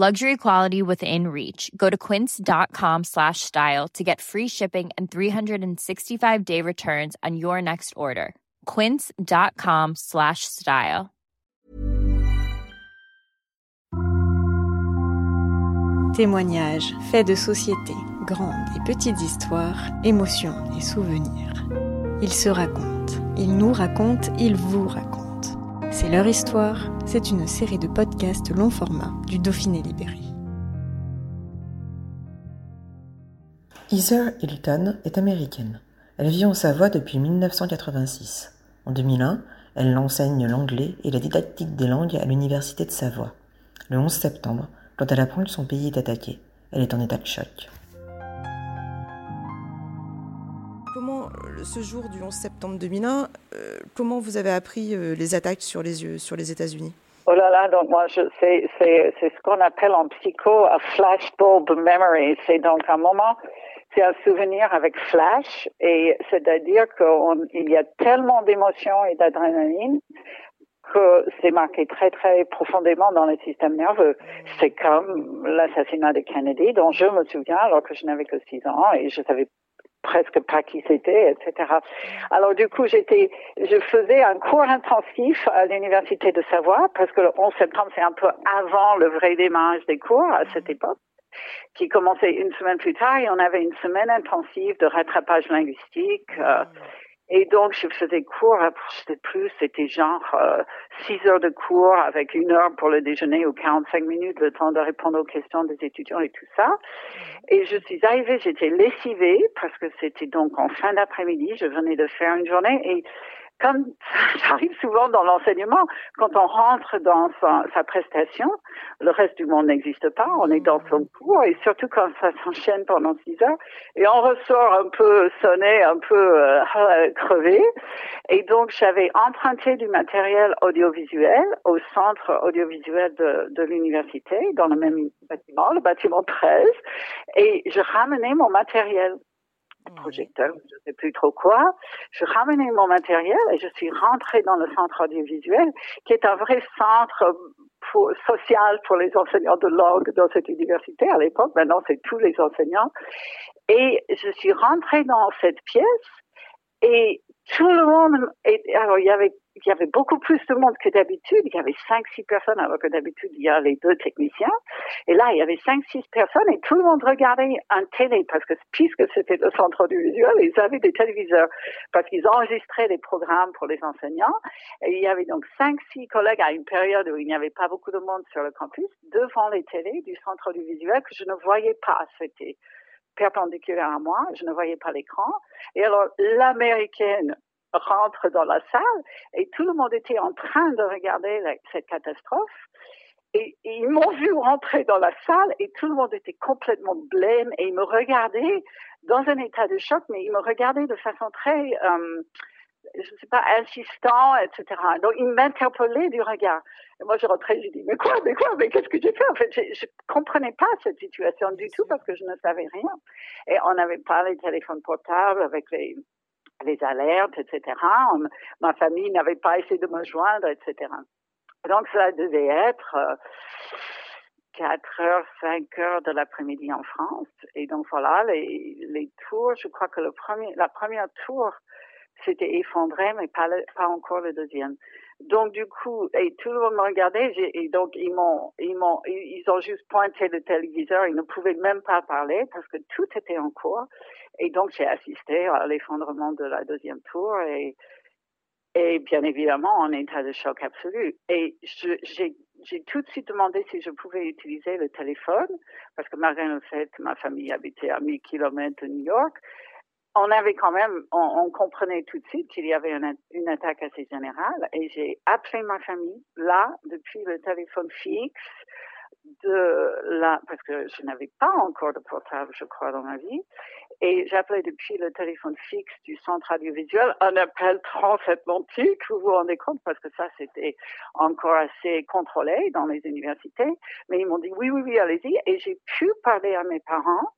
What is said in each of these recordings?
Luxury quality within reach. Go to quince.com slash style to get free shipping and 365 day returns on your next order. Quince.com slash style. Témoignages, faits de société, grandes et petites histoires, émotions et souvenirs. Ils se racontent, ils nous racontent, ils vous racontent. C'est leur histoire, c'est une série de podcasts long format du Dauphiné Libéré. Heather Hilton est américaine. Elle vit en Savoie depuis 1986. En 2001, elle enseigne l'anglais et la didactique des langues à l'Université de Savoie. Le 11 septembre, quand elle apprend que son pays est attaqué, elle est en état de choc. Ce jour du 11 septembre 2001, euh, comment vous avez appris euh, les attaques sur les, États-Unis? Oh là là, donc moi, c'est ce qu'on appelle en psycho un flashbulb memory. C'est donc un moment, c'est un souvenir avec flash, et c'est-à-dire qu'il y a tellement d'émotions et d'adrénaline que c'est marqué très très profondément dans le système nerveux. C'est comme l'assassinat de Kennedy, dont je me souviens alors que je n'avais que 6 ans et je savais presque pas qui c'était, etc. Alors du coup, j'étais, je faisais un cours intensif à l'université de Savoie parce que le 11 septembre c'est un peu avant le vrai démarrage des cours à cette époque, qui commençait une semaine plus tard et on avait une semaine intensive de rattrapage linguistique. Euh, et donc, je faisais cours, je sais plus, c'était genre euh, six heures de cours avec une heure pour le déjeuner ou 45 minutes, le temps de répondre aux questions des étudiants et tout ça. Et je suis arrivée, j'étais lessivée parce que c'était donc en fin d'après-midi, je venais de faire une journée et comme ça arrive souvent dans l'enseignement, quand on rentre dans sa, prestation, le reste du monde n'existe pas, on est dans son cours, et surtout quand ça s'enchaîne pendant six heures, et on ressort un peu sonné, un peu euh, crevé. Et donc, j'avais emprunté du matériel audiovisuel au centre audiovisuel de, de l'université, dans le même bâtiment, le bâtiment 13, et je ramenais mon matériel projecteur, je ne sais plus trop quoi. Je ramenais mon matériel et je suis rentrée dans le centre audiovisuel, qui est un vrai centre social pour les enseignants de langue dans cette université à l'époque. Maintenant, c'est tous les enseignants. Et je suis rentrée dans cette pièce et tout le monde, alors il y avait il y avait beaucoup plus de monde que d'habitude. Il y avait cinq, six personnes, alors que d'habitude, il y a les deux techniciens. Et là, il y avait cinq, six personnes et tout le monde regardait un télé parce que, puisque c'était le centre audiovisuel, ils avaient des téléviseurs parce qu'ils enregistraient des programmes pour les enseignants. Et il y avait donc cinq, six collègues à une période où il n'y avait pas beaucoup de monde sur le campus devant les télés du centre audiovisuel que je ne voyais pas. C'était perpendiculaire à moi, je ne voyais pas l'écran. Et alors, l'américaine rentre dans la salle et tout le monde était en train de regarder cette catastrophe. Et, ils m'ont vu rentrer dans la salle et tout le monde était complètement blême et ils me regardaient dans un état de choc, mais ils me regardaient de façon très, euh, je sais pas, insistant, etc. Donc ils m'interpellaient du regard. Et moi je rentrais, j'ai dit mais quoi, mais quoi, mais qu'est-ce que j'ai fait? En fait, je, je comprenais pas cette situation du tout parce que je ne savais rien. Et on n'avait pas les téléphones portables avec les les alertes, etc. ma famille n'avait pas essayé de me joindre, etc. Donc ça devait être euh, 4 heures, 5 heures de l'après-midi en France. Et donc voilà, les, les tours, je crois que le premier, la première tour s'était effondrée, mais pas, pas encore le deuxième. Donc du coup, et tout le monde me regardait, et donc ils m'ont, ils m'ont, ils ont juste pointé le téléviseur, ils ne pouvaient même pas parler parce que tout était en cours. Et donc j'ai assisté à l'effondrement de la deuxième tour et, bien évidemment en état de choc absolu. Et j'ai, tout de suite demandé si je pouvais utiliser le téléphone parce que malgré le fait que ma famille habitait à 1000 kilomètres de New York, on avait quand même, on, comprenait tout de suite qu'il y avait une, attaque assez générale et j'ai appelé ma famille là depuis le téléphone fixe de la, parce que je n'avais pas encore de portable, je crois, dans ma vie, et j'appelais depuis le téléphone fixe du centre audiovisuel un appel transatlantique, vous vous rendez compte, parce que ça, c'était encore assez contrôlé dans les universités, mais ils m'ont dit oui, oui, oui, allez-y, et j'ai pu parler à mes parents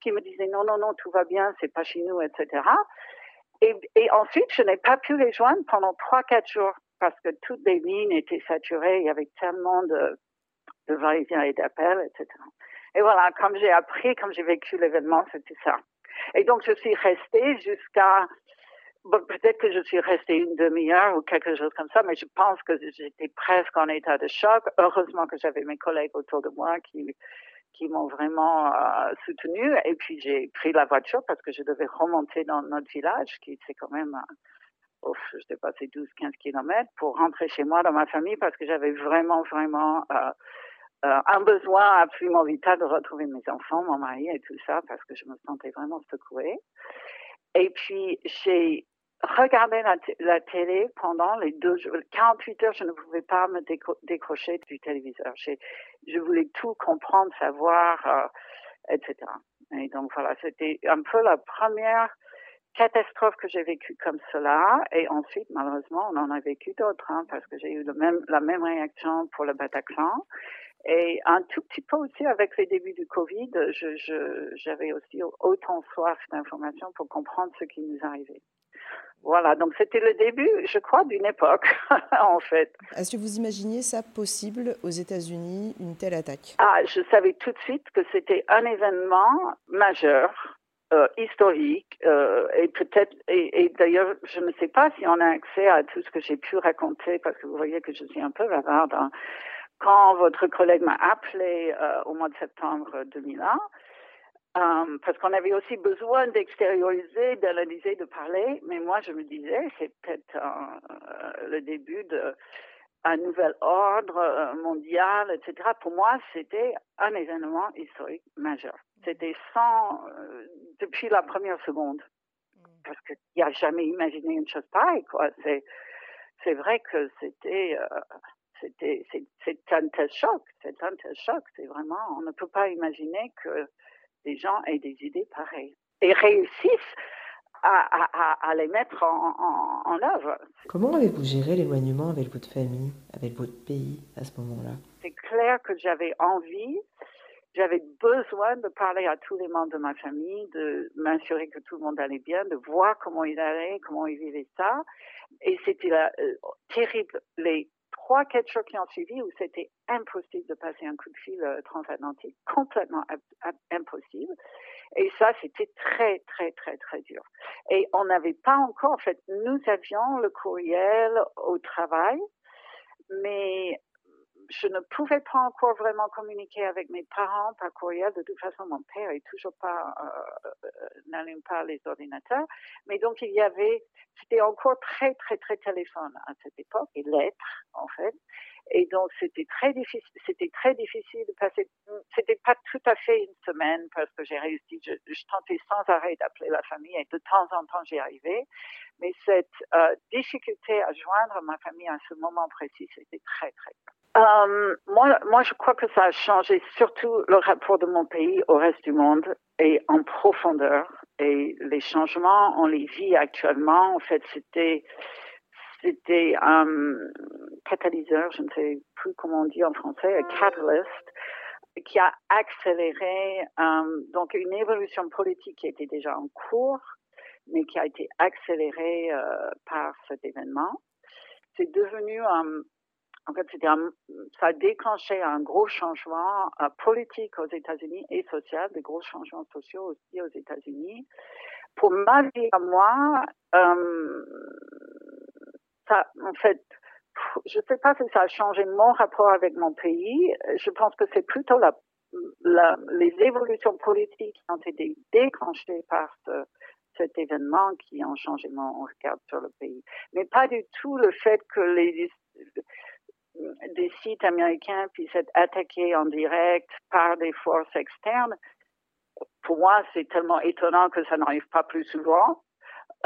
qui me disaient non, non, non, tout va bien, c'est pas chez nous, etc. Et, et ensuite, je n'ai pas pu les joindre pendant trois, quatre jours parce que toutes les lignes étaient saturées, il y avait tellement de de va-et-vient et d'appels, etc. Et voilà, comme j'ai appris, comme j'ai vécu l'événement, c'était ça. Et donc, je suis restée jusqu'à, bon, peut-être que je suis restée une demi-heure ou quelque chose comme ça, mais je pense que j'étais presque en état de choc. Heureusement que j'avais mes collègues autour de moi qui, qui m'ont vraiment euh, soutenue. Et puis, j'ai pris la voiture parce que je devais remonter dans notre village, qui c'est quand même, euh, ouf, je sais pas, c'est 12, 15 kilomètres pour rentrer chez moi dans ma famille parce que j'avais vraiment, vraiment, euh, euh, un besoin absolument vital de retrouver mes enfants, mon mari et tout ça, parce que je me sentais vraiment secouée. Et puis, j'ai regardé la, télé pendant les deux jours. 48 heures, je ne pouvais pas me décrocher du téléviseur. Je voulais tout comprendre, savoir, euh, etc. Et donc, voilà, c'était un peu la première catastrophe que j'ai vécue comme cela. Et ensuite, malheureusement, on en a vécu d'autres, hein, parce que j'ai eu le même, la même réaction pour le Bataclan. Et un tout petit peu aussi avec les débuts du Covid, j'avais aussi autant soif d'informations pour comprendre ce qui nous arrivait. Voilà, donc c'était le début, je crois, d'une époque, en fait. Est-ce que vous imaginiez ça possible aux États-Unis, une telle attaque? Ah, je savais tout de suite que c'était un événement majeur, euh, historique, euh, et peut-être, et, et d'ailleurs, je ne sais pas si on a accès à tout ce que j'ai pu raconter, parce que vous voyez que je suis un peu bavarde. Hein quand votre collègue m'a appelé euh, au mois de septembre 2001, euh, parce qu'on avait aussi besoin d'extérioriser, d'analyser, de parler, mais moi je me disais c'est peut-être euh, le début d'un nouvel ordre mondial, etc. Pour moi, c'était un événement historique majeur. C'était sans, depuis la première seconde, parce qu'il n'y a jamais imaginé une chose pareille, quoi. C'est, c'est vrai que c'était, c'était, c'est un tel choc, c'est un tel choc, c'est vraiment, on ne peut pas imaginer que des gens aient des idées pareilles et réussissent à, à, à les mettre en, en, en œuvre. Comment avez-vous géré l'éloignement avec votre famille, avec votre pays à ce moment-là? C'est clair que j'avais envie, j'avais besoin de parler à tous les membres de ma famille, de m'assurer que tout le monde allait bien, de voir comment ils allaient, comment ils vivaient ça. Et c'était euh, terrible. Les trois, quatre jours qui ont suivi où c'était impossible de passer un coup de fil euh, transatlantique, complètement impossible. Et ça, c'était très, très, très, très dur. Et on n'avait pas encore, en fait, nous avions le courriel au travail, mais je ne pouvais pas encore vraiment communiquer avec mes parents par courriel. De toute façon, mon père est toujours pas euh, n'allume pas les ordinateurs. Mais donc il y avait, c'était encore très très très téléphone à cette époque et lettres en fait. Et donc c'était très difficile, c'était très difficile de passer. C'était pas tout à fait une semaine parce que j'ai réussi. Je, tentais sans arrêt d'appeler la famille et de temps en temps j'y arrivais. Mais cette euh, difficulté à joindre ma famille à ce moment précis, c'était très très euh, moi, moi, je crois que ça a changé surtout le rapport de mon pays au reste du monde et en profondeur. Et les changements, on les vit actuellement. En fait, c'était c'était un catalyseur, je ne sais plus comment on dit en français, un catalyst, qui a accéléré euh, donc une évolution politique qui était déjà en cours, mais qui a été accélérée euh, par cet événement. C'est devenu un, en fait, c'était ça a déclenché un gros changement euh, politique aux États-Unis et social, des gros changements sociaux aussi aux États-Unis. Pour ma vie à moi, euh, ça, en fait, je ne sais pas si ça a changé mon rapport avec mon pays. Je pense que c'est plutôt la, la, les évolutions politiques qui ont été déclenchées par ce, cet événement qui ont changé mon regard sur le pays. Mais pas du tout le fait que les des sites américains puissent être attaqués en direct par des forces externes, pour moi, c'est tellement étonnant que ça n'arrive pas plus souvent.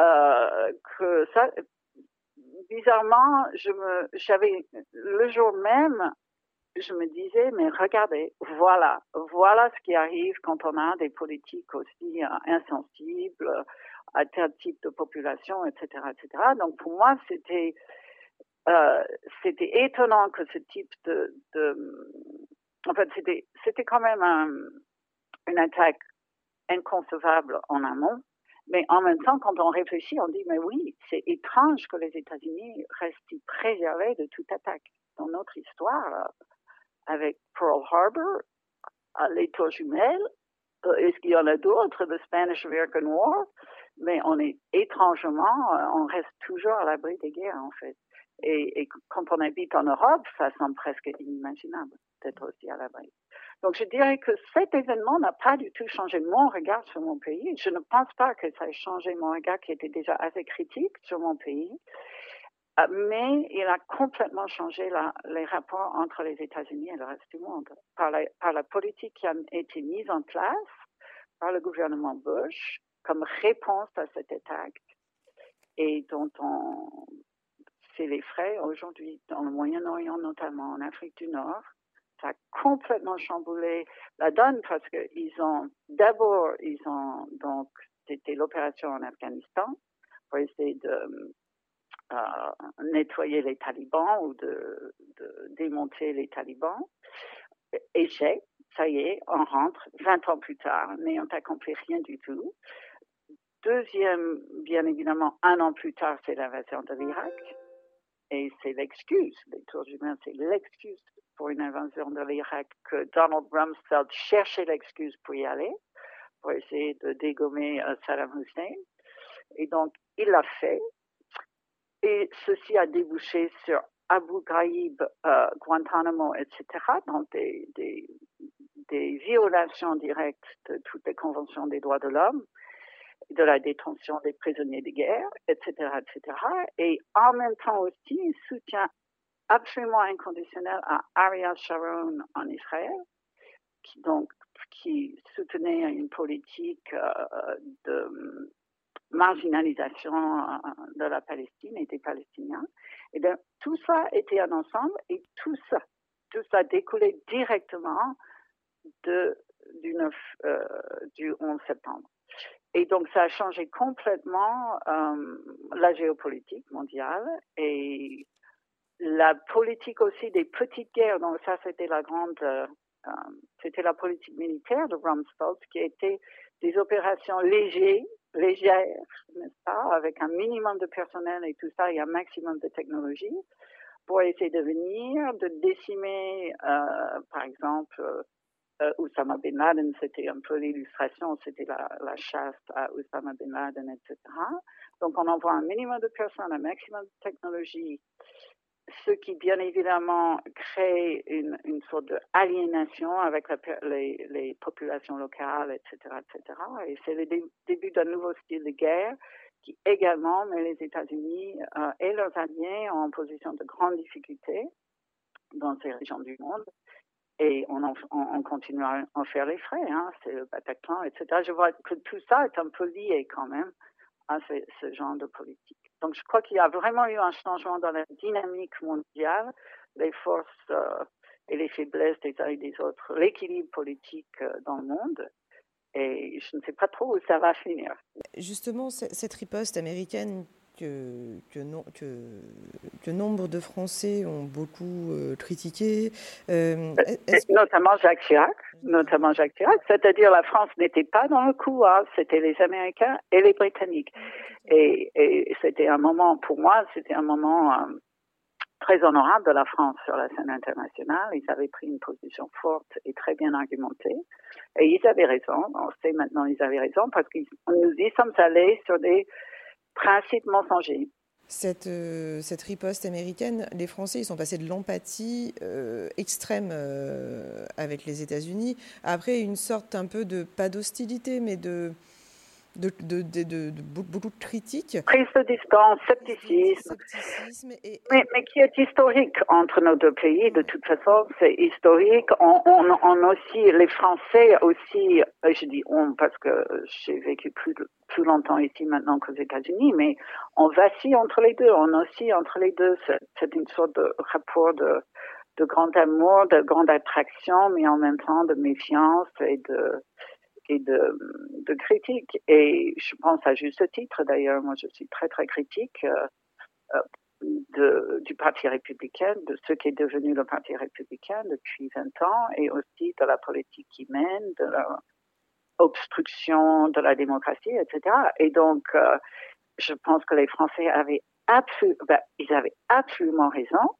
Euh, que ça, bizarrement, je me, j'avais le jour même, je me disais, mais regardez, voilà, voilà ce qui arrive quand on a des politiques aussi euh, insensibles à tel type de population, etc., etc. Donc pour moi, c'était euh, c'était étonnant que ce type de, en fait, c'était c'était quand même un, une attaque inconcevable en amont. Mais en même temps, quand on réfléchit, on dit, mais oui, c'est étrange que les États-Unis restent préservés de toute attaque. Dans notre histoire, avec Pearl Harbor, les tours jumelles, euh, est-ce qu'il y en a d'autres, le Spanish-American War? Mais on est étrangement, euh, on reste toujours à l'abri des guerres, en fait. Et, et, quand on habite en Europe, ça semble presque inimaginable d'être aussi à l'abri. Donc je dirais que cet événement n'a pas du tout changé mon regard sur mon pays. Je ne pense pas que ça ait changé mon regard qui était déjà assez critique sur mon pays. Euh, mais il a complètement changé les rapports entre les États-Unis et le reste du monde par la, politique qui a été mise en place par le gouvernement Bush comme réponse à cette attaque et dont on les frais aujourd'hui dans le Moyen-Orient, notamment en Afrique du Nord. Ça a complètement chamboulé la donne parce qu'ils ont d'abord, ils ont donc, c'était l'opération en Afghanistan pour essayer de euh, nettoyer les talibans ou de, de, démonter les talibans. Échec, ça y est, on rentre 20 ans plus tard, n'ayant accompli rien du tout. Deuxième, bien évidemment, un an plus tard, c'est l'invasion de l'Irak. Et c'est l'excuse, les tours humains, c'est l'excuse pour une invasion de l'Irak que Donald Rumsfeld cherchait l'excuse pour y aller, pour essayer de dégommer euh, Saddam Hussein. Et donc, il l'a fait. Et ceci a débouché sur Abu Ghraib, euh, Guantanamo, etc., donc des, des, des, violations directes de toutes les conventions des droits de l'homme, de la détention des prisonniers de guerre, etc., etc. Et en même temps aussi, soutien absolument inconditionnel à Ariel Sharon en Israël, qui donc qui soutenait une politique euh, de marginalisation euh, de la Palestine et des Palestiniens. Et bien, tout ça était un ensemble et tout ça, tout ça découlait directement de, du, 9, euh, du 11 septembre. Et donc, ça a changé complètement euh, la géopolitique mondiale et la politique aussi des petites guerres. Donc, ça, c'était la grande, euh, euh c'était la politique militaire de Rumsfeld qui était des opérations légères légère, n'est-ce pas, avec un minimum de personnel et tout ça et un maximum de technologie pour essayer de venir, de décimer, par exemple, euh, Oussama Bin Laden, c'était un peu l'illustration, c'était la, chasse à Oussama Bin Laden, etc. Donc on envoie un minimum de personnes, un maximum de technologie ce qui bien évidemment crée une, sorte d'aliénation avec les, les, populations locales, etc., etc. Et c'est le début d'un nouveau style de guerre qui également met les États-Unis euh, et leurs alliés en position de grande difficulté dans ces régions du monde. Et on, continue à en faire les frais, hein, c'est le Bataclan, etc. Je vois que tout ça est un peu lié quand même à ce, ce genre de politique. Donc, je crois qu'il y a vraiment eu un changement dans la dynamique mondiale, les forces euh, et les faiblesses des uns et des autres, l'équilibre politique euh, dans le monde. Et je ne sais pas trop où ça va finir. Justement, cette riposte américaine que, que, que, que, nombre de Français ont beaucoup euh, critiqué. Euh, notamment Jacques Chirac. Notamment Jacques Chirac. C'est-à-dire la France n'était pas dans le coup, hein, c'était les Américains et les Britanniques. Et, et c'était un moment, pour moi, c'était un moment euh, très honorable de la France sur la scène internationale. Ils avaient pris une position forte et très bien argumentée. Et ils avaient raison. On sait maintenant ils avaient raison parce que nous y sommes allés sur des principe mensonger. Cette, euh, cette riposte américaine, les Français, ils sont passés de l'empathie euh, extrême euh, avec les États-Unis, après une sorte un peu de, pas d'hostilité, mais de, de, de, de, de, beaucoup de critiques. Prise de distance, scepticisme, scepticisme et... mais, mais, qui est historique entre nos deux pays. De toute façon, c'est historique. On, on, on, aussi, les Français aussi, je dis on parce que j'ai vécu plus, plus longtemps ici maintenant qu'aux États-Unis, mais on vacille entre les deux. On aussi entre les deux. C'est une sorte de rapport de de grand amour, de grande attraction, mais en même temps de méfiance et de et de, de critique. Et je pense à juste titre d'ailleurs, moi je suis très très critique euh, euh, du Parti républicain, de ce qui est devenu le Parti républicain depuis 20 ans, et aussi de la politique qui mène, de l'obstruction de la démocratie, etc. Et donc, euh, je pense que les Français avaient, ben, ils avaient absolument raison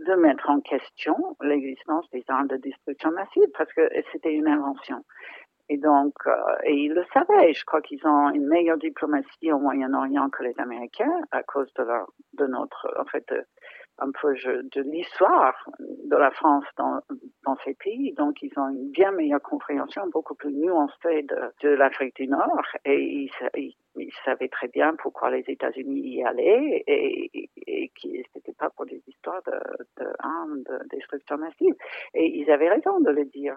de mettre en question l'existence des armes de destruction massive parce que c'était une invention. Et donc, euh, et ils le savaient. Je crois qu'ils ont une meilleure diplomatie au Moyen-Orient que les Américains à cause de, leur, de notre, en fait, un peu de l'histoire de la France dans, dans ces pays. Donc, ils ont une bien meilleure compréhension, beaucoup plus nuancée de, de l'Afrique du Nord. Et ils, ils, savaient très bien pourquoi les États-Unis y allaient et, et, et que c'était pas pour des histoires de, de, de destruction massive. Et ils avaient raison de le dire.